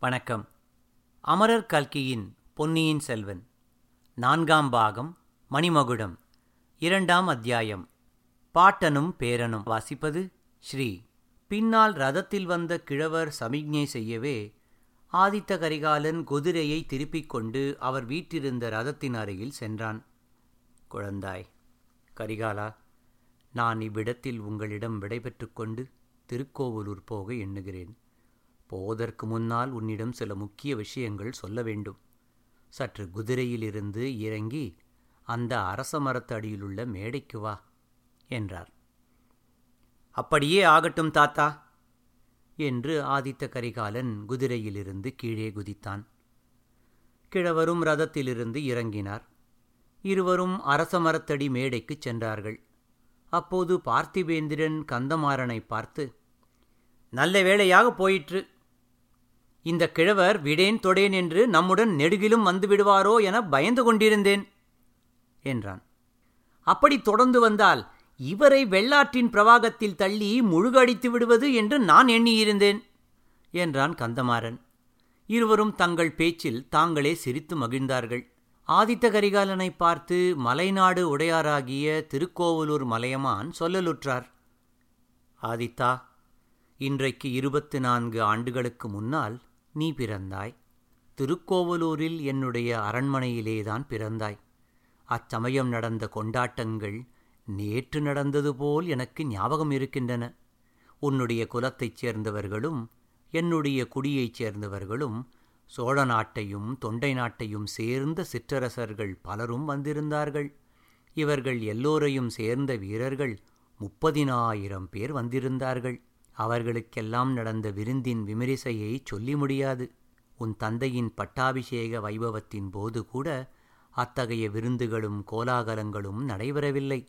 வணக்கம். அமரர் கல்கியின் பொன்னியின் செல்வன். நான்காம் பாகம் மணிமகுடம் இரண்டாம் அத்தியாயம். பாட்டனும் பேரனும் வாசிப்பது ஸ்ரீ. பின்னால் ரதத்தில் வந்த கிழவர் சமிக்ஞை செய்யவே ஆதித்த கரிகாலன் குதிரையை திருப்பிக் கொண்டு அவர் வீட்டிருந்த ரதத்தின் அருகில் சென்றான். குழந்தாய் கரிகாலா நான் இவ்விடத்தில் உங்களிடம் விடைபெற்று கொண்டு திருக்கோவலூர் போக எண்ணுகிறேன். போவதற்கு முன்னால் உன்னிடம் சில முக்கிய விஷயங்கள் சொல்ல வேண்டும். சற்று குதிரையிலிருந்து இறங்கி அந்த அரச மரத்து அடியிலுள்ள மேடைக்கு வா என்றார். அப்படியே ஆகட்டும் தாத்தா என்று ஆதித்த கரிகாலன் குதிரையிலிருந்து கீழே குதித்தான். கிழவரும் ரதத்திலிருந்து இறங்கினார். இருவரும் அரச மரத்தடி மேடைக்குச் சென்றார்கள். அப்போது பார்த்திபேந்திரன் கந்தமாறனை பார்த்து நல்ல வேளையாக போயிற்று. இந்த கிழவர் விடேன் தொடேன் என்று நம்முடன் நெடுகிலும் வந்து விடுவாரோ என பயந்து கொண்டிருந்தேன் என்றான். அப்படி தொடர்ந்து வந்தால் இவரை வெள்ளாற்றின் பிரவாகத்தில் தள்ளி முழுகடித்து விடுவது என்று நான் எண்ணியிருந்தேன் என்றான் கந்தமாறன். இருவரும் தங்கள் பேச்சில் தாங்களே சிரித்து மகிழ்ந்தார்கள். ஆதித்த கரிகாலனை பார்த்து மலைநாடு உடையாராகிய திருக்கோவலூர் மலையமான் சொல்லலுற்றார் ஆதித்தா இன்றைக்கு இருபத்து நான்கு ஆண்டுகளுக்கு முன்னால் நீ பிறந்தாய். திருக்கோவலூரில் என்னுடைய அரண்மனையிலேதான் பிறந்தாய். அச்சமயம் நடந்த கொண்டாட்டங்கள் நேற்று நடந்தது போல் எனக்கு ஞாபகம் இருக்கின்றன. உன்னுடைய குலத்தைச் சேர்ந்தவர்களும் என்னுடைய குடியைச் சேர்ந்தவர்களும் சோழ நாட்டையும் தொண்டை நாட்டையும் சேர்ந்த சிற்றரசர்கள் பலரும் வந்திருந்தார்கள். இவர்கள் எல்லோரையும் சேர்ந்த வீரர்கள் முப்பதினாயிரம் பேர் வந்திருந்தார்கள். அவர்களுக்கெல்லாம் நடந்த விருந்தின் விமரிசையை சொல்லி முடியாது. உன் தந்தையின் பட்டாபிஷேக வைபவத்தின் போது கூட அத்தகைய விருந்துகளும் கோலாகலங்களும் நடைபெறவில்லை.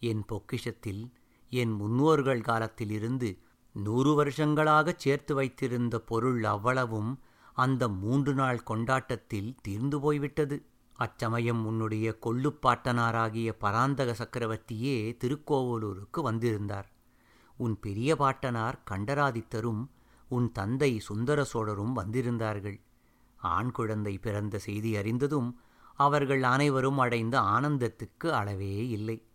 என் பொக்கிஷத்தில் என் முன்னோர்கள் காலத்திலிருந்து நூறு வருஷங்களாகச் சேர்த்து வைத்திருந்த பொருள் அவ்வளவும் அந்த மூன்று நாள் கொண்டாட்டத்தில் தீர்ந்து போய்விட்டது. அச்சமயம் உன்னுடைய கொள்ளுப்பாட்டனாராகிய பராந்தக சக்கரவர்த்தியே திருக்கோவலூருக்கு வந்திருந்தார். உன் பெரிய பாட்டனார் கண்டராதித்தரும் உன் தந்தை சுந்தர சோழரும் வந்திருந்தார்கள். ஆண் குழந்தை பிறந்த செய்தி அறிந்ததும் அவர்கள் அனைவரும் அடைந்த ஆனந்தத்துக்கு அளவே இல்லை.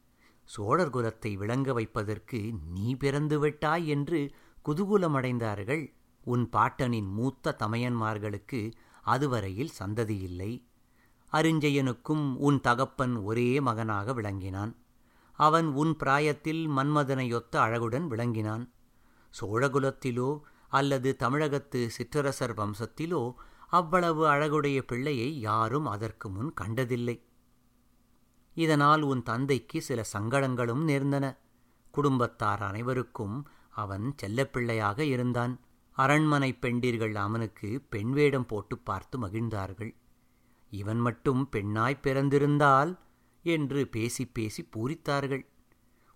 சோழர் குலத்தை விளங்க வைப்பதற்கு நீ பிறந்து விட்டாய் என்று குதூகுலமடைந்தார்கள். உன் பாட்டனின் மூத்த தமையன்மார்களுக்கு அதுவரையில் சந்ததியில்லை. அருஞ்செயனுக்கும் உன் தகப்பன் ஒரே மகனாக விளங்கினான். அவன் உன் பிராயத்தில் மன்மதனையொத்த அழகுடன் விளங்கினான். சோழகுலத்திலோ அல்லது தமிழகத்து சிற்றரசர் வம்சத்திலோ அவ்வளவு அழகுடைய பிள்ளையை யாரும் அதற்கு முன் கண்டதில்லை. இதனால் உன் தந்தைக்கு சில சங்கடங்களும் நேர்ந்தன. குடும்பத்தார் அனைவருக்கும் அவன் செல்லப்பிள்ளையாக இருந்தான். அரண்மனை பெண்டிர்கள் அவனுக்கு பெண் வேடம் போட்டு பார்த்து மகிழ்ந்தார்கள். இவன் மட்டும் பெண்ணாய் பிறந்திருந்தால் என்று பேசி பேசி பூரித்தார்கள்.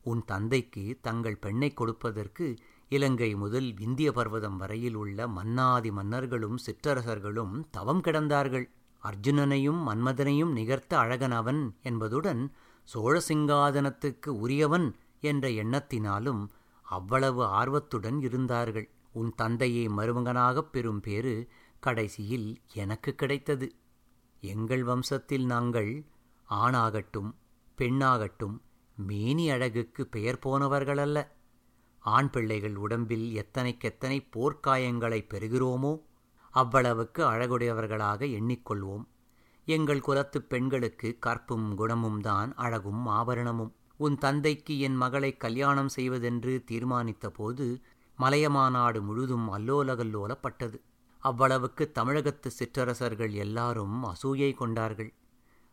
உன் தந்தைக்கு தங்கள் பெண்ணை கொடுப்பதற்கு இலங்கை முதல் விந்திய பர்வதம் வரையில் உள்ள மன்னாதி மன்னர்களும் சிற்றரசர்களும் தவம் கிடந்தார்கள். அர்ஜுனனையும் மன்மதனையும் நிகர்த்த அழகன் அவன் என்பதுடன் சோழ சிங்காதனத்துக்கு உரியவன் என்ற எண்ணத்தினாலும் அவ்வளவு ஆர்வத்துடன் இருந்தார்கள். உன் தந்தையை மருமகனாகப் பெறும் பேறு கடைசியில் எனக்கு கிடைத்தது. எங்கள் வம்சத்தில் நாங்கள் ஆணாகட்டும் பெண்ணாகட்டும் மேனி அழகுக்கு பெயர் போனவர்களல்ல. ஆண் பிள்ளைகள் உடம்பில் எத்தனைக்கெத்தனை போர்க்காயங்களை பெறுகிறோமோ அவ்வளவுக்கு அழகுடையவர்களாக எண்ணிக்கொள்வோம். எங்கள் குலத்துப் பெண்களுக்கு கற்பும் குணமும் தான் அழகும் ஆபரணமும். உன் தந்தைக்கு என் மகளை கல்யாணம் செய்வதென்று தீர்மானித்த போது மலையமாநாடு முழுதும் அல்லோலகல்லோலப்பட்டது. அவ்வளவுக்கு தமிழகத்து சிற்றரசர்கள் எல்லாரும் அசூயை கொண்டார்கள்.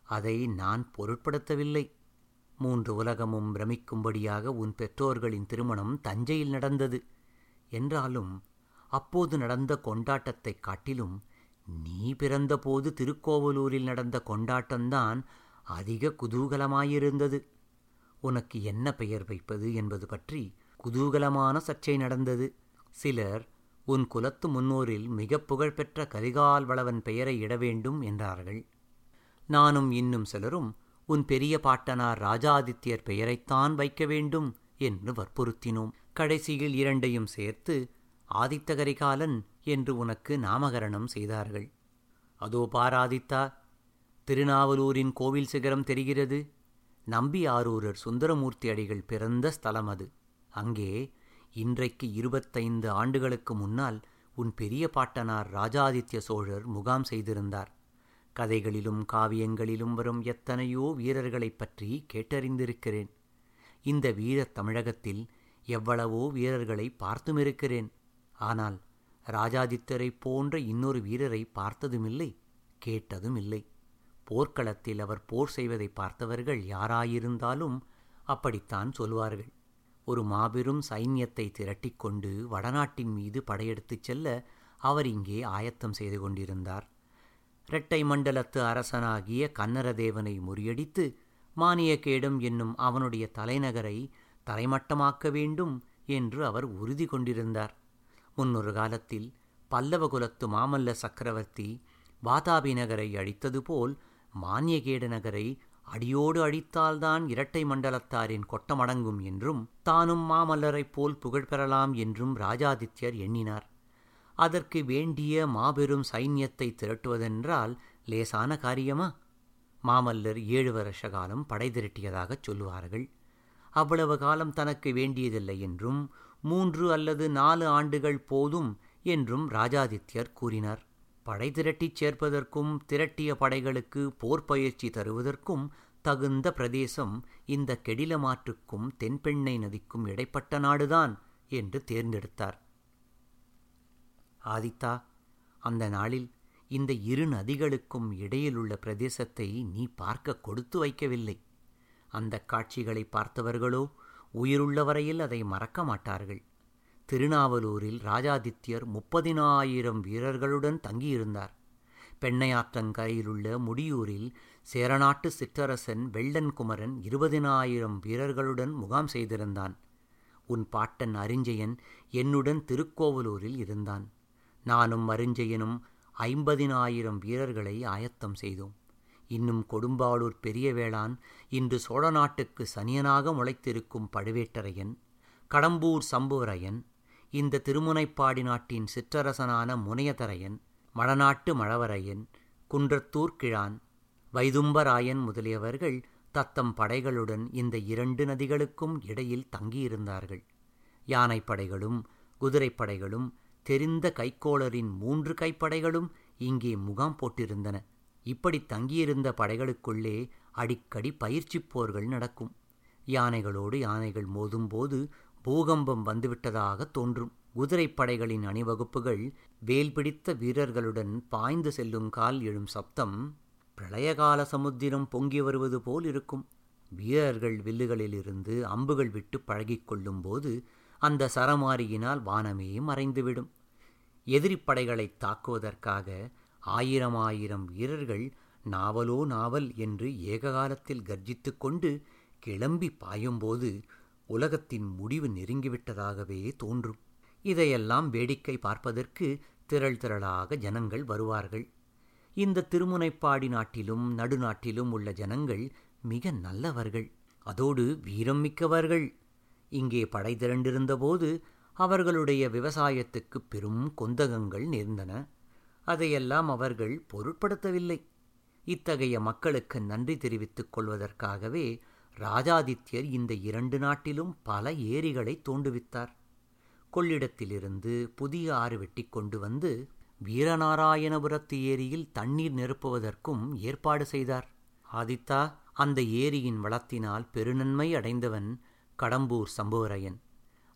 அதை நான் பொருட்படுத்தவில்லை. மூன்று உலகமும் பிரமிக்கும்படியாக உன் பெற்றோர்களின் திருமணம் தஞ்சையில் நடந்தது. என்றாலும் அப்போது நடந்த கொண்டாட்டத்தைக் காட்டிலும் நீ பிறந்தபோது திருக்கோவலூரில் நடந்த கொண்டாட்டம்தான் அதிக குதூகலமாயிருந்தது. உனக்கு என்ன பெயர் வைப்பது என்பது பற்றி குதூகலமான சர்ச்சை நடந்தது. சிலர் உன் குலத்து முன்னோரில் மிக புகழ்பெற்ற கரிகால் வளவன் பெயரை இட வேண்டும் என்றார்கள். நானும் இன்னும் சிலரும் உன் பெரிய பாட்டனார் ராஜாதித்யர் பெயரைத்தான் வைக்க வேண்டும் என்று வற்புறுத்தினோம். கடைசியில் இரண்டையும் சேர்த்து ஆதித்த கரிகாலன் என்று உனக்கு நாமகரணம் செய்தார்கள். அதோ பாராதித்தா திருநாவலூரின் கோவில் சிகரம் தெரிகிறது. நம்பி ஆரூரர் சுந்தரமூர்த்தி அடிகள் பிறந்த ஸ்தலம் அது. அங்கே இன்றைக்கு இருபத்தைந்து ஆண்டுகளுக்கு முன்னால் உன் பெரிய பாட்டனார் ராஜாதித்ய சோழர் முகாம் செய்திருந்தார். கதைகளிலும் காவியங்களிலும் வரும் எத்தனையோ வீரர்களைப் பற்றி கேட்டறிந்திருக்கிறேன். இந்த வீரத் தமிழகத்தில் எவ்வளவோ வீரர்களை பார்த்துமிருக்கிறேன். ஆனால் ராஜாதித்தரைப் போன்ற இன்னொரு வீரரை பார்த்ததுமில்லை கேட்டதுமில்லை. போர்க்களத்தில் அவர் போர் செய்வதை பார்த்தவர்கள் யாராயிருந்தாலும் அப்படித்தான் சொல்வார்கள். ஒரு மாபெரும் சைன்யத்தை திரட்டிக்கொண்டு வடநாட்டின் மீது படையெடுத்துச் செல்ல அவர் இங்கே ஆயத்தம் செய்து கொண்டிருந்தார். இரட்டை மண்டலத்து அரசனாகிய கன்னரதேவனை முறியடித்து மானியக்கேடும் என்னும் அவனுடைய தலைநகரை தரைமட்டமாக்க வேண்டும் என்று அவர் உறுதி கொண்டிருந்தார். முன்னொரு காலத்தில் பல்லவகுலத்து மாமல்ல சக்கரவர்த்தி வாதாபி நகரை அழித்தது போல் மானியகேட நகரை அடியோடு அழித்தால்தான் இரட்டை மண்டலத்தாரின் கொட்டமடங்கும் என்றும் தானும் மாமல்லரைப் போல் புகழ் பெறலாம் என்றும் ராஜாதித்யர் எண்ணினார். அதற்கு வேண்டிய மாபெரும் சைன்யத்தை திரட்டுவதென்றால் லேசான காரியமா? மாமல்லர் ஏழு வருஷ காலம் படை திரட்டியதாகச் சொல்லுவார்கள். அவ்வளவு காலம் தனக்கு வேண்டியதில்லை என்றும் மூன்று அல்லது நாலு ஆண்டுகள் போதும் என்றும் ராஜாதித்யர் கூறினார். படை திரட்டிச் சேர்ப்பதற்கும் திரட்டிய படைகளுக்கு போர் பயிற்சி தருவதற்கும் தகுந்த பிரதேசம் இந்த கெடிலமாற்றுக்கும் தென்பெண்ணை நதிக்கும் இடைப்பட்ட நாடுதான் என்று தேர்ந்தெடுத்தார். ஆதித்தா அந்த நாளில் இந்த இரு நதிகளுக்கும் இடையிலுள்ள பிரதேசத்தை நீ பார்க்க கொடுத்து வைக்கவில்லை. அந்த காட்சிகளை பார்த்தவர்களோ உயிருள்ள வரையில் அதை மறக்க மாட்டார்கள். திருநாவலூரில் ராஜாதித்யர் முப்பதினாயிரம் வீரர்களுடன் தங்கியிருந்தார். பெண்ணையாற்றங்கரையிலுள்ள முடியூரில் சேரநாட்டு சிற்றரசன் வெள்ளன் குமரன் இருபதினாயிரம் வீரர்களுடன் முகாம் செய்திருந்தான். உன் பாட்டன் அரிஞ்சயன் என்னுடன் திருக்கோவலூரில் இருந்தான். நானும் மருஞ்செயனும் ஐம்பதினாயிரம் வீரர்களை ஆயத்தம் செய்தோம். இன்னும் கொடும்பாளூர் பெரிய வேளான் இன்று சோழ நாட்டுக்கு சனியனாக முளைத்திருக்கும் பழுவேட்டரையன் கடம்பூர் சம்புவரையன் இந்த திருமுனைப்பாடி நாட்டின் சிற்றரசனான முனையதரையன் மழநாட்டு மழவரையன் குன்றத்தூர் கிழான் வைதும்பராயன் முதலியவர்கள் தத்தம் படைகளுடன் இந்த இரண்டு நதிகளுக்கும் இடையில் தங்கியிருந்தார்கள். யானைப்படைகளும் குதிரைப்படைகளும் தெரிந்த கைக்கோளரின் மூன்று கைப்படைகளும் இங்கே முகாம் போட்டிருந்தன. இப்படி தங்கியிருந்த படைகளுக்குள்ளே அடிக்கடி பயிற்சிப் போர்கள் நடக்கும். யானைகளோடு யானைகள் மோதும்போது பூகம்பம் வந்துவிட்டதாக தோன்றும். குதிரைப்படைகளின் அணிவகுப்புகள் வேல் பிடித்த வீரர்களுடன் பாய்ந்து செல்லும் கால் எழும் சப்தம் பிரளயகால சமுத்திரம் பொங்கி வருவது போல் இருக்கும். வீரர்கள் வில்லுகளிலிருந்து அம்புகள் விட்டு பழகிக் கொள்ளும்போது அந்த சரமாரியினால் வானமே மறைந்துவிடும். எதிரிப்படைகளைத் தாக்குவதற்காக ஆயிரம் ஆயிரம் வீரர்கள் நாவலோ நாவல் என்று ஏககாலத்தில் கர்ஜித்து கொண்டு கிளம்பி பாயும்போது உலகத்தின் முடிவு நெருங்கிவிட்டதாகவே தோன்றும். இதையெல்லாம் வேடிக்கை பார்ப்பதற்கு திரள் திரளாக ஜனங்கள் வருவார்கள். இந்த திருமுனைப்பாடி நாட்டிலும் நடுநாட்டிலும் உள்ள ஜனங்கள் மிக நல்லவர்கள். அதோடு வீரம் மிக்கவர்கள். இங்கே படை திரண்டிருந்தபோது அவர்களுடைய விவசாயத்துக்கு பெரும் கொந்தகங்கள் நேர்ந்தன. அதையெல்லாம் அவர்கள் பொருட்படுத்தவில்லை. இத்தகைய மக்களுக்கு நன்றி தெரிவித்துக் கொள்வதற்காகவே ராஜாதித்யர் இந்த இரண்டு நாட்டிலும் பல ஏரிகளை தோண்டுவித்தார். கொள்ளிடத்திலிருந்து புதிய ஆறு வெட்டி கொண்டு வந்து வீரநாராயணபுரத்து ஏரியில் தண்ணீர் நிரப்புவதற்கும் ஏற்பாடு செய்தார். ஆதித்தா அந்த ஏரியின் வளத்தினால் பெருநன்மை அடைந்தவன் கடம்பூர் சம்புவரையன்.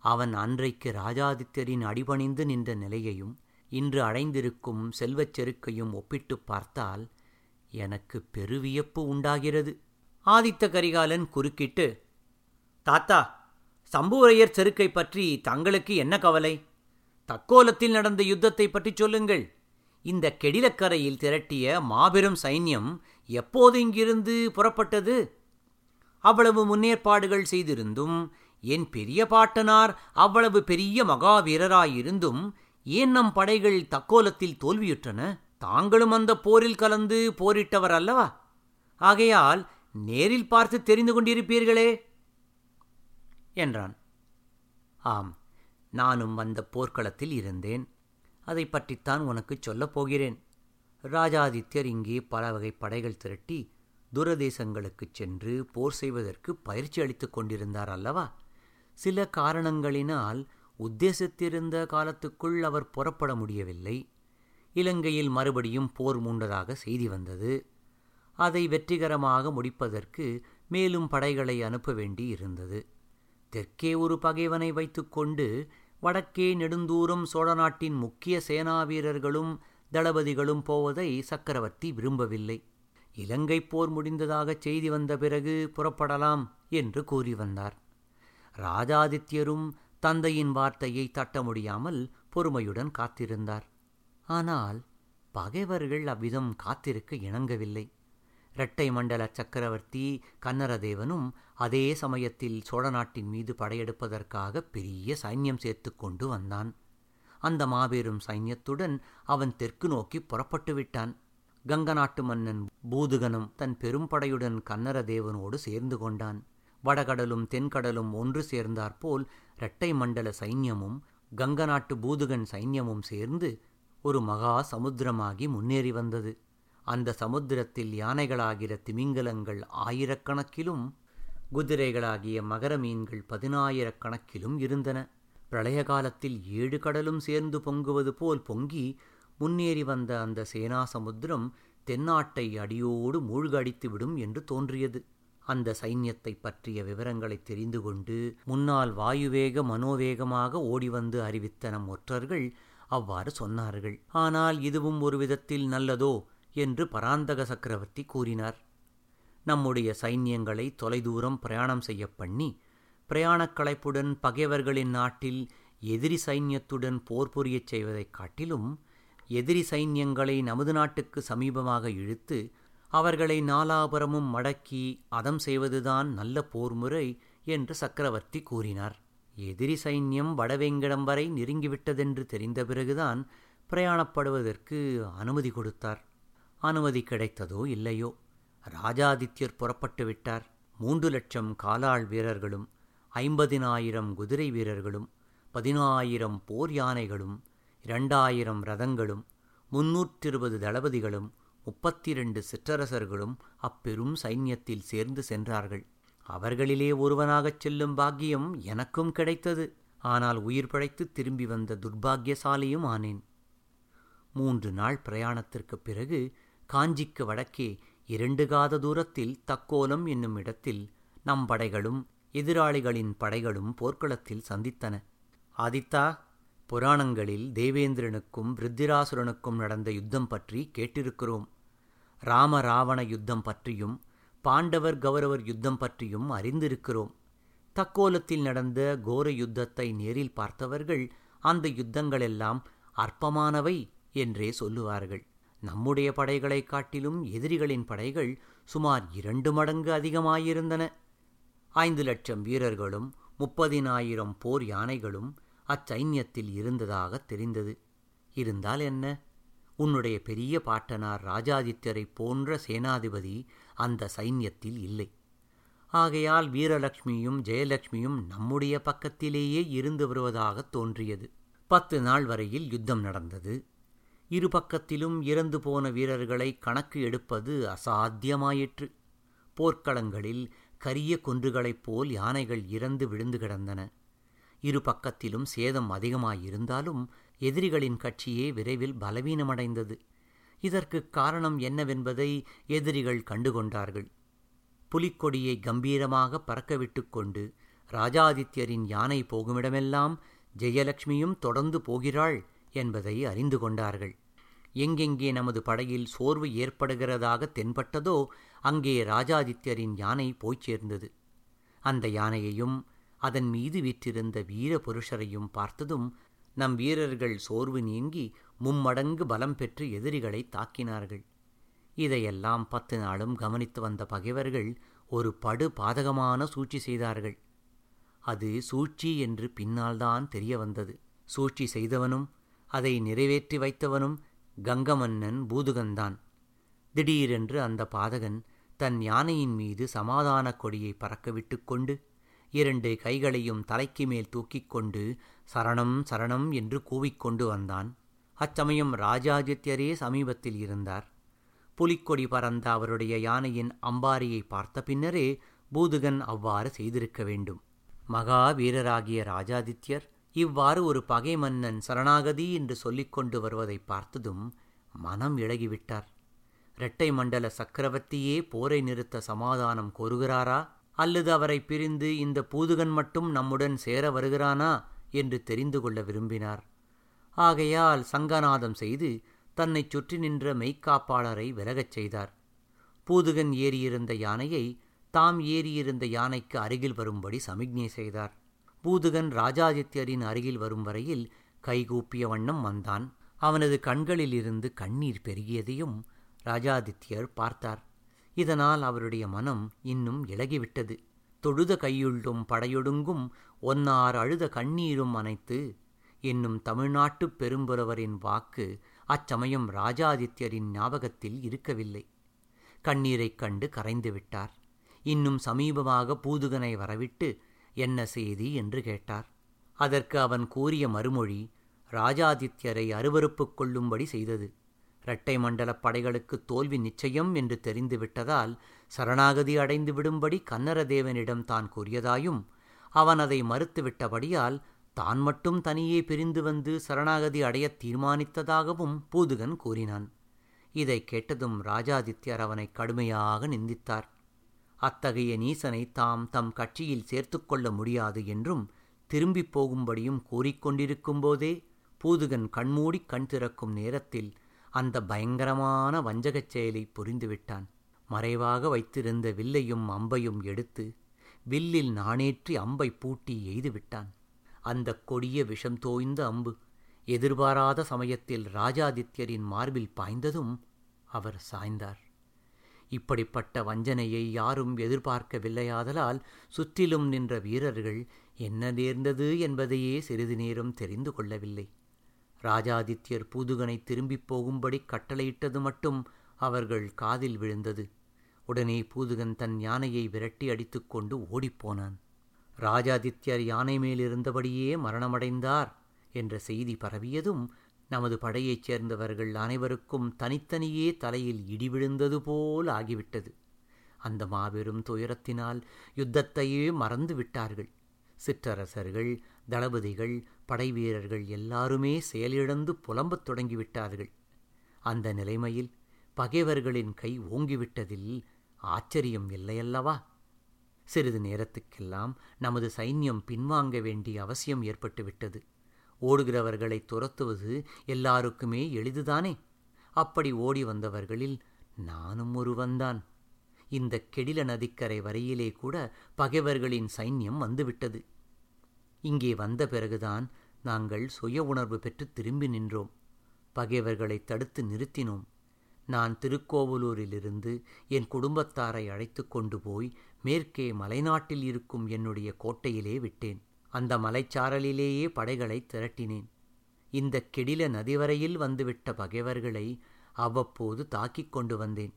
அவன் அன்றைக்கு ராஜாதித்யரின் அடிபணிந்து நின்ற நிலையையும் இன்று அடைந்திருக்கும் செல்வச் செருக்கையும் ஒப்பிட்டுப் பார்த்தால் எனக்கு பெருவியப்பு உண்டாகிறது. ஆதித்த கரிகாலன் குறுக்கிட்டு தாத்தா சம்புவரையர் செருக்கை பற்றி தங்களுக்கு என்ன கவலை? தக்கோலத்தில் நடந்த யுத்தத்தை பற்றி சொல்லுங்கள். இந்த கெடிலக்கரையில் திரட்டிய மாபெரும் சைன்யம் எப்போது இங்கிருந்து புறப்பட்டது? அவ்வளவு முன்னேற்பாடுகள் செய்திருந்தும் என் பெரிய பாட்டனார் அவ்வளவு பெரிய மகாவீரராயிருந்தும் ஏன் நம் படைகள் தக்கோலத்தில் தோல்வியுற்றன? தாங்களும் அந்த போரில் கலந்து போரிட்டவர் அல்லவா? ஆகையால் நேரில் பார்த்து தெரிந்து கொண்டிருப்பீர்களே! என்றான். ஆம் நானும் அந்த போர்க்களத்தில் இருந்தேன். அதை பற்றித்தான் உனக்குச் சொல்லப் போகிறேன். ராஜாதித்யர் இங்கே பல வகை படைகள் திரட்டி துரதேசங்களுக்குச் சென்று போர் செய்வதற்கு பயிற்சி அளித்துக் கொண்டிருந்தார் அல்லவா? சில காரணங்களினால் உத்தேசித்திருந்த காலத்துக்குள் அவர் புறப்பட முடியவில்லை. இலங்கையில் மறுபடியும் போர் மூண்டதாக செய்தி வந்தது. அதை வெற்றிகரமாக முடிப்பதற்கு மேலும் படைகளை அனுப்ப வேண்டி இருந்தது. தெற்கே ஒரு பகைவனை வைத்துக்கொண்டு வடக்கே நெடுந்தூரம் சோழ நாட்டின் முக்கிய சேனா வீரர்களும் தளபதிகளும் போவதை சக்கரவர்த்தி விரும்பவில்லை. இலங்கை போர் முடிந்ததாகச் செய்தி வந்த பிறகு புறப்படலாம் என்று கூறி வந்தார். ராஜாதித்யரும் தந்தையின் வார்த்தையை தட்ட முடியாமல் பொறுமையுடன் காத்திருந்தார். ஆனால் பகைவர்கள் அவ்விதம் காத்திருக்க இணங்கவில்லை. இரட்டை மண்டல சக்கரவர்த்தி கன்னரதேவனும் அதே சமயத்தில் சோழ நாட்டின் மீது படையெடுப்பதற்காக பெரிய சைன்யம் சேர்த்து கொண்டு வந்தான். அந்த மாபெரும் சைன்யத்துடன் அவன் தெற்கு நோக்கி புறப்பட்டு விட்டான். கங்க நாட்டு மன்னன் பூதுகனும் தன் பெரும்படையுடன் கன்னரதேவனோடு சேர்ந்து கொண்டான். வடகடலும் தென்கடலும் ஒன்று சேர்ந்தாற்போல் இரட்டை மண்டல சைன்யமும் கங்க நாட்டு பூதுகன் சைன்யமும் சேர்ந்து ஒரு மகா சமுத்திரமாகி முன்னேறி வந்தது. அந்த சமுத்திரத்தில் யானைகளாகிற திமிங்கலங்கள் ஆயிரக்கணக்கிலும் குதிரைகளாகிய மகர மீன்கள் பதினாயிரக்கணக்கிலும் இருந்தன. பிரளய காலத்தில் ஏழு கடலும் சேர்ந்து பொங்குவது போல் பொங்கி முன்னேறி வந்த அந்த சேனா சமுத்திரம் தென்னாட்டை அடியோடு மூழ்கடித்துவிடும் என்று தோன்றியது. அந்த சைன்யத்தை பற்றிய விவரங்களை தெரிந்து கொண்டு முன்னால் வாயுவேக மனோவேகமாக ஓடிவந்து அறிவித்த நம் ஒற்றர்கள் அவ்வாறு சொன்னார்கள். ஆனால் இதுவும் ஒரு விதத்தில் நல்லதோ? என்று பராந்தக சக்கரவர்த்தி கூறினார். நம்முடைய சைன்யங்களை தொலைதூரம் பிரயாணம் செய்ய பண்ணி பிரயாணக் களைப்புடன் பகைவர்களின் நாட்டில் எதிரி சைன்யத்துடன் போர் புரியச் செய்வதைக் காட்டிலும் எதிரி சைன்யங்களை நமது நாட்டுக்கு சமீபமாக இழுத்து அவர்களை நாலாபுரமும் மடக்கி அதம் செய்வதுதான் நல்ல போர் முறை என்று சக்கரவர்த்தி கூறினார். எதிரி சைன்யம் வடவேங்கடம் வரை நெருங்கிவிட்டதென்று தெரிந்த பிறகுதான் பிரயாணப்படுவதற்கு அனுமதி கொடுத்தார். அனுமதி கிடைத்ததோ இல்லையோ? ராஜாதித்யர் புறப்பட்டு விட்டார். மூன்று லட்சம் காலாள் வீரர்களும் ஐம்பதினாயிரம் குதிரை வீரர்களும் பதினாயிரம் போர் யானைகளும் இரண்டாயிரம் ரதங்களும் முன்னூற்றிருபது தளபதிகளும் முப்பத்தி ரெண்டு சிற்றரசர்களும் அப்பெரும் சைன்யத்தில் சேர்ந்து சென்றார்கள். அவர்களிலே ஒருவனாகச் செல்லும் பாக்கியம் எனக்கும் கிடைத்தது. ஆனால் உயிர் பிழைத்து திரும்பி வந்த துர்பாக்கியசாலியும் ஆனேன். மூன்று நாள் பிரயாணத்திற்குப் பிறகு காஞ்சிக்கு வடக்கே இரண்டு காத தூரத்தில் தக்கோலம் என்னும் இடத்தில் நம் படைகளும் எதிராளிகளின் படைகளும் போர்க்களத்தில் சந்தித்தன. ஆதித்தா புராணங்களில் தேவேந்திரனுக்கும் விருத்திராசுரனுக்கும் நடந்த யுத்தம் பற்றி கேட்டிருக்கிறோம். ராம ராவண யுத்தம் பற்றியும் பாண்டவர் கௌரவர் யுத்தம் பற்றியும் அறிந்திருக்கிறோம். தக்கோலத்தில் நடந்த கோர யுத்தத்தை நேரில் பார்த்தவர்கள் அந்த யுத்தங்களெல்லாம் அற்பமானவை என்றே சொல்லுவார்கள். நம்முடைய படைகளைக் காட்டிலும் எதிரிகளின் படைகள் சுமார் இரண்டு மடங்கு அதிகமாயிருந்தன. ஐந்து லட்சம் வீரர்களும் முப்பதினாயிரம் போர் யானைகளும் அச்சைன்யத்தில் இருந்ததாக தெரிந்தது. இருந்தால் என்ன? உன்னுடைய பெரிய பாட்டனார் ராஜாதித்யரைப் போன்ற சேனாதிபதி அந்த சைன்யத்தில் இல்லை. ஆகையால் வீரலட்சுமியும் ஜெயலட்சுமியும் நம்முடைய பக்கத்திலேயே இருந்து வருவதாக தோன்றியது. பத்து நாள் வரையில் யுத்தம் நடந்தது. இரு பக்கத்திலும் இறந்து போன வீரர்களை கணக்கு எடுப்பது அசாத்தியமாயிற்று. போர்க்களங்களில் கரிய குன்றுகளைப் போல் யானைகள் இறந்து விழுந்து கிடந்தன. இரு பக்கத்திலும் சேதம் அதிகமாயிருந்தாலும் எதிரிகளின் கட்சியே விரைவில் பலவீனமடைந்தது. இதற்குக் காரணம் என்னவென்பதை எதிரிகள் கண்டுகொண்டார்கள். புலிக்கொடியை கம்பீரமாக பறக்கவிட்டு கொண்டு ராஜாதித்யரின் யானை போகுமிடமெல்லாம் ஜெயலட்சுமியும் தொடர்ந்து போகிறாள் என்பதை அறிந்து கொண்டார்கள். எங்கெங்கே நமது படையில் சோர்வு ஏற்படுகிறதாக தென்பட்டதோ அங்கே ராஜாதித்யரின் யானை போய்ச் சேர்ந்தது. அந்த யானையையும் அதன் மீது விற்றிருந்த வீர புருஷரையும் பார்த்ததும் நம் வீரர்கள் சோர்வு நீங்கி மும்மடங்கு பலம் பெற்று எதிரிகளை தாக்கினார்கள். இதையெல்லாம் பத்து நாளும் கவனித்து வந்த பகைவர்கள் ஒரு படு பாதகமான சூழ்ச்சி செய்தார்கள். அது சூழ்ச்சி என்று பின்னால்தான் தெரிய வந்தது சூழ்ச்சி செய்தவனும் அதை நிறைவேற்றி வைத்தவனும் கங்கமன்னன் பூதுகன்தான் திடீரென்று அந்த பாதகன் தன் யானையின் மீது சமாதானக் கொடியை பறக்கவிட்டு கொண்டு இரண்டு கைகளையும் தலைக்கு மேல் தூக்கிக் கொண்டு சரணம் சரணம் என்று கூவிக்கொண்டு வந்தான். அச்சமயம் ராஜாதித்யரே சமீபத்தில் இருந்தார். புலிக்கொடி பறந்த அவருடைய யானையின் அம்பாரியை பார்த்த பின்னரே பூதுகன் அவ்வாறு செய்திருக்க வேண்டும். மகா வீரராகிய ராஜாதித்யர் இவ்வாறு ஒரு பகை மன்னன் சரணாகதி என்று சொல்லிக்கொண்டு வருவதை பார்த்ததும் மனம் இழகிவிட்டார். இரட்டை மண்டல சக்கரவர்த்தியே போரை நிறுத்த சமாதானம் கோருகிறாரா? அல்லது அவரை பிரிந்து இந்த பூதுகன் மட்டும் நம்முடன் சேர வருகிறானா என்று தெரிந்து கொள்ள விரும்பினார். ஆகையால் சங்கநாதம் செய்து தன்னைச் சுற்றி நின்ற மெய்க்காப்பாளரை விலகச் செய்தார். பூதுகன் ஏறியிருந்த யானையை தாம் ஏறியிருந்த யானைக்கு அருகில் வரும்படி சமிக்ஞை செய்தார். பூதுகன் ராஜாதித்யரின் அருகில் வரும் வரையில் கைகூப்பிய வண்ணம் வந்தான். அவனது கண்களிலிருந்து கண்ணீர் பெருகியதையும் ராஜாதித்யர் பார்த்தார். இதனால் அவருடைய மனம் இன்னும் இளகிவிட்டது தொழுத கையுள்ளும் படையொடுங்கும் ஒன்னார் அழுத கண்ணீரும் அனைத்து என்னும் தமிழ்நாட்டுப் பெரும்புறவரின் வாக்கு அச்சமயம் ராஜாதித்யரின் ஞாபகத்தில் இருக்கவில்லை. கண்ணீரைக் கண்டு கரைந்து விட்டார். இன்னும் சமீபமாக பூதுகனை வரவிட்டு என்ன செய்தி என்று கேட்டார். அதற்கு அவன் கூறிய மறுமொழி ராஜாதித்யரை அருவறுப்புக் கொள்ளும்படி செய்தது. இரட்டை மண்டலப் படைகளுக்கு தோல்வி நிச்சயம் என்று தெரிந்துவிட்டதால் சரணாகதி அடைந்து விடும்படி கன்னரதேவனிடம் தான் கூறியதாயும் அவன் அதை மறுத்துவிட்டபடியால் தான் மட்டும் தனியே பிரிந்து வந்து சரணாகதி அடையத் தீர்மானித்ததாகவும் பூதுகன் கூறினான். இதை கேட்டதும் ராஜாதித்யர் அவனை கடுமையாக நிந்தித்தார். அத்தகைய நீசனை தாம் தம் கட்சியில் சேர்த்துக்கொள்ள முடியாது என்றும் திரும்பிப் போகும்படியும் கூறிக்கொண்டிருக்கும்போதே பூதுகன் கண்மூடி கண் திறக்கும் நேரத்தில் அந்த பயங்கரமான வஞ்சகச் செயலை புரிந்துவிட்டான். மறைவாக வைத்திருந்த வில்லையும் அம்பையும் எடுத்து வில்லில் நாணேற்றி அம்பை பூட்டி எய்துவிட்டான். அந்த கொடிய விஷம் தோய்ந்த அம்பு எதிர்பாராத சமயத்தில் ராஜாதித்யரின் மார்பில் பாய்ந்ததும் அவர் சாய்ந்தார். இப்படிப்பட்ட வஞ்சனையை யாரும் எதிர்பார்க்கவில்லையாதலால் சுற்றிலும் நின்ற வீரர்கள் என்ன நேர்ந்தது என்பதையே சிறிது நேரம் தெரிந்து கொள்ளவில்லை. ராஜாதித்யர் பூதுகனை திரும்பிப் போகும்படி கட்டளையிட்டது மட்டும் அவர்கள் காதில் விழுந்தது. உடனே பூதுகன் தன் யானையை விரட்டி அடித்துக்கொண்டு ஓடிப்போனான் ராஜாதித்யர் யானை மேலிருந்தபடியே மரணமடைந்தார் என்ற செய்தி பரவியதும் நமது படையைச் சேர்ந்தவர்கள் அனைவருக்கும் தனித்தனியே தலையில் இடி விழுந்தது போல் ஆகிவிட்டது. அந்த மாபெரும் துயரத்தினால் யுத்தத்தையே மறந்து விட்டார்கள் சிற்றரசர்கள் தளபதிகள் படைவீரர்கள் எல்லாருமே செயலிழந்து புலம்பத் தொடங்கிவிட்டார்கள். அந்த நிலைமையில் பகைவர்களின் கை ஓங்கிவிட்டதில் ஆச்சரியம் இல்லையல்லவா? சிறிது நேரத்துக்கெல்லாம் நமது சைன்யம் பின்வாங்க வேண்டிய அவசியம் ஏற்பட்டுவிட்டது. ஓடுகிறவர்களை துரத்துவது எல்லாருக்குமே எளிதுதானே? அப்படி ஓடி வந்தவர்களில் நானும் ஒருவன்தான். இந்த கெடில நதிக்கரை வரையிலே கூட பகைவர்களின் சைன்யம் வந்துவிட்டது. இங்கே வந்த பிறகுதான் நாங்கள் சுய உணர்வு பெற்று திரும்பி நின்றோம். பகைவர்களை தடுத்து நிறுத்தினோம். நான் திருக்கோவலூரிலிருந்து என் குடும்பத்தாரை அழைத்து கொண்டு போய் மேற்கே மலைநாட்டில் இருக்கும் என்னுடைய கோட்டையிலே விட்டேன். அந்த மலைச்சாரலிலேயே படைகளை திரட்டினேன். இந்த கெடில நதிவரையில் வந்துவிட்ட பகைவர்களை அவ்வப்போது தாக்கிக் கொண்டு வந்தேன்.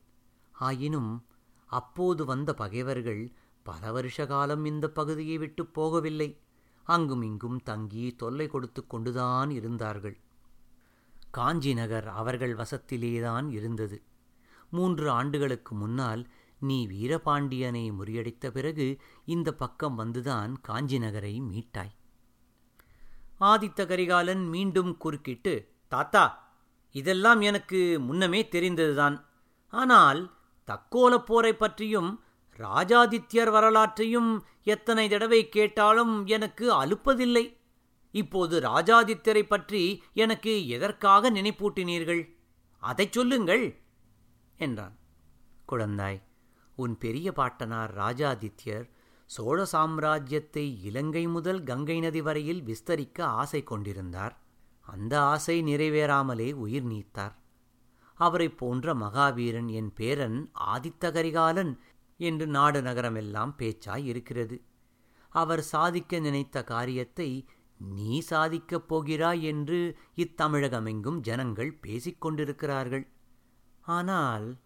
ஆயினும் அப்போது வந்த பகைவர்கள் பல வருஷ காலம் இந்த பகுதியை விட்டு போகவில்லை. அங்கும் இங்கும் தங்கி தொல்லை கொடுத்து கொண்டுதான் இருந்தார்கள். காஞ்சி நகர் அவர்கள் வசத்திலேதான் இருந்தது. மூன்று ஆண்டுகளுக்கு முன்னால் நீ வீரபாண்டியனை முறியடித்த பிறகு இந்த பக்கம் வந்துதான் காஞ்சி நகரை மீட்டாய். ஆதித்த கரிகாலன் மீண்டும் குறுக்கிட்டு தாத்தா இதெல்லாம் எனக்கு முன்னமே தெரிந்ததுதான். ஆனால் தக்கோலப் போரை பற்றியும் ராஜாதித்யர் வரலாற்றையும் எத்தனை தடவை கேட்டாலும் எனக்கு அலுப்பதில்லை. இப்போது ராஜாதித்தரை பற்றி எனக்கு எதற்காக நினைப்பூட்டினீர்கள்? அதைச் சொல்லுங்கள் என்றான். குழந்தாய் உன் பெரிய பாட்டனார் ராஜாதித்யர் சோழ சாம்ராஜ்யத்தை இலங்கை முதல் கங்கை நதி வரையில் விஸ்தரிக்க ஆசை கொண்டிருந்தார். அந்த ஆசை நிறைவேறாமலே உயிர் நீத்தார். அவரைப் போன்ற மகாவீரன் என் பேரன் ஆதித்த கரிகாலன் என்று நாடு நகரமெல்லாம் பேச்சாய் இருக்கிறது. அவர் சாதிக்க நினைத்த காரியத்தை நீ சாதிக்கப் போகிறாய் என்று இத்தமிழகமெங்கும் ஜனங்கள் பேசிக் கொண்டிருக்கிறார்கள். ஆனால்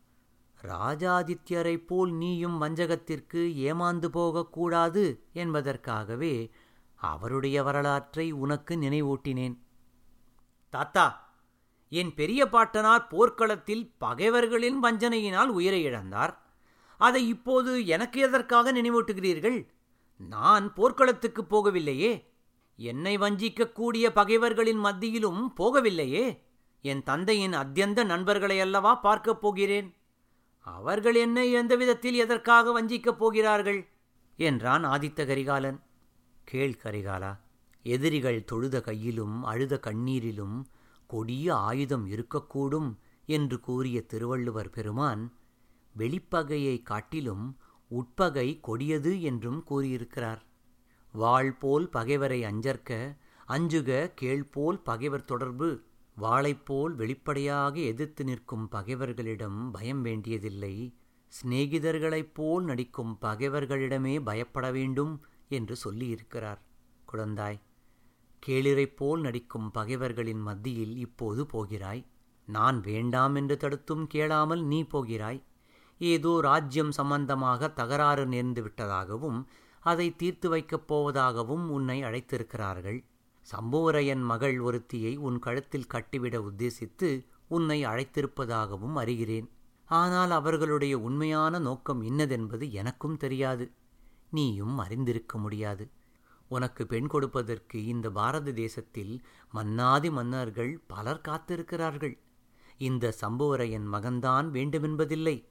ராஜாதித்யரைப் போல் நீயும் வஞ்சகத்திற்கு ஏமாந்து போகக்கூடாது என்பதற்காகவே அவருடைய வரலாற்றை உனக்கு நினைவூட்டினேன். தாத்தா என் பெரிய பாட்டனார் போர்க்களத்தில் பகைவர்களின் வஞ்சனையினால் உயிரை இழந்தார். அதை இப்போது எனக்கு எதற்காக நினைவூட்டுகிறீர்கள்? நான் போர்க்களத்துக்கு போகவில்லையே. என்னை வஞ்சிக்கக்கூடிய பகைவர்களின் மத்தியிலும் போகவில்லையே. என் தந்தையின் அத்தியந்த நண்பர்களை அல்லவா பார்க்கப் போகிறேன்? அவர்கள் என்னை எந்த விதத்தில் எதற்காக வஞ்சிக்கப் போகிறார்கள்? என்றான் ஆதித்த கரிகாலன். கேள் கரிகாலா எதிரிகள் தொழுத கையிலும் அழுத கண்ணீரிலும் கொடிய ஆயுதம் இருக்கக்கூடும் என்று கூறிய திருவள்ளுவர் பெருமான் வெளிப்பகையை காட்டிலும் உட்பகை கொடியது என்றும் கூறியிருக்கிறார். வாள் போல் பகைவரை அஞ்சற்க அஞ்சுக கேள்போல் பகைவர் தொடர்பு வாளைப்போல் வெளிப்படையாக எதிர்த்து நிற்கும் பகைவர்களிடம் பயம் வேண்டியதில்லை சிநேகிதர்களைப் போல் நடிக்கும் பகைவர்களிடமே பயப்பட வேண்டும் என்று சொல்லியிருக்கிறார். குழந்தாய் கேளிரைப் போல் நடிக்கும் பகைவர்களின் மத்தியில் இப்போது போகிறாய். நான் வேண்டாம் என்று தடுத்தும் கேளாமல் நீ போகிறாய். ஏதோ ராஜ்யம் சம்பந்தமாக தகராறு நேர்ந்து விட்டதாகவும் அதை தீர்த்து வைக்கப் போவதாகவும் உன்னை அழைத்திருக்கிறார்கள். சம்புவரையன் மகள் ஒருத்தியை உன் கழுத்தில் கட்டிவிட உத்தேசித்து உன்னை அழைத்திருப்பதாகவும் அறிகிறேன். ஆனால் அவர்களுடைய உண்மையான நோக்கம் இன்னதென்பது எனக்கும் தெரியாது. நீயும் அறிந்திருக்க முடியாது. உனக்கு பெண் கொடுப்பதற்கு இந்த பாரத தேசத்தில் மன்னாதி மன்னர்கள் பலர் காத்திருக்கிறார்கள். இந்த சம்புவரையன் மகன்தான் வேண்டுமென்பதில்லை.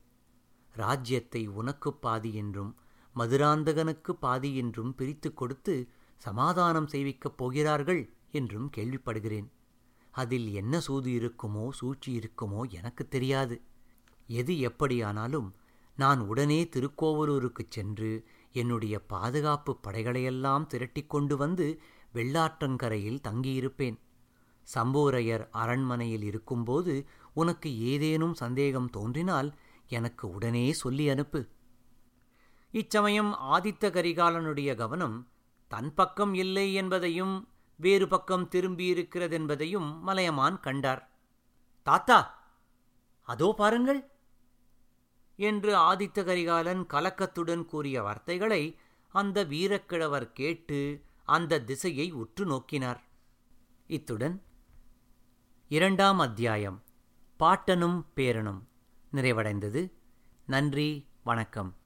ராஜ்யத்தை உனக்கு பாதி என்றும் மதுராந்தகனுக்கு பாதி என்றும் பிரித்து கொடுத்து சமாதானம் செய்விக்கப் போகிறார்கள் என்றும் கேள்விப்படுகிறேன். அதில் என்ன சூது இருக்குமோ சூழ்ச்சி இருக்குமோ எனக்கு தெரியாது. எது எப்படியானாலும் நான் உடனே திருக்கோவலூருக்குச் சென்று என்னுடைய பாதுகாப்பு படைகளையெல்லாம் திரட்டிக் கொண்டு வந்து வெள்ளாற்றங்கரையில் தங்கியிருப்பேன். சம்போரையர் அரண்மனையில் இருக்கும்போது உனக்கு ஏதேனும் சந்தேகம் தோன்றினால் எனக்கு உடனே சொல்லி அனுப்பு. இச்சமயம் ஆதித்த கரிகாலனுடைய கவனம் தன் பக்கம் இல்லை என்பதையும் வேறு பக்கம் திரும்பியிருக்கிறதென்பதையும் மலையமான் கண்டார். தாத்தா அதோ பாருங்கள்! என்று ஆதித்த கரிகாலன் கலக்கத்துடன் கூறிய வார்த்தைகளை அந்த வீரக்கிழவர் கேட்டு அந்த திசையை உற்று நோக்கினார். இத்துடன் இரண்டாம் அத்தியாயம் பாட்டனும் பேரனும். நிறைவடைந்தது. நன்றி வணக்கம்.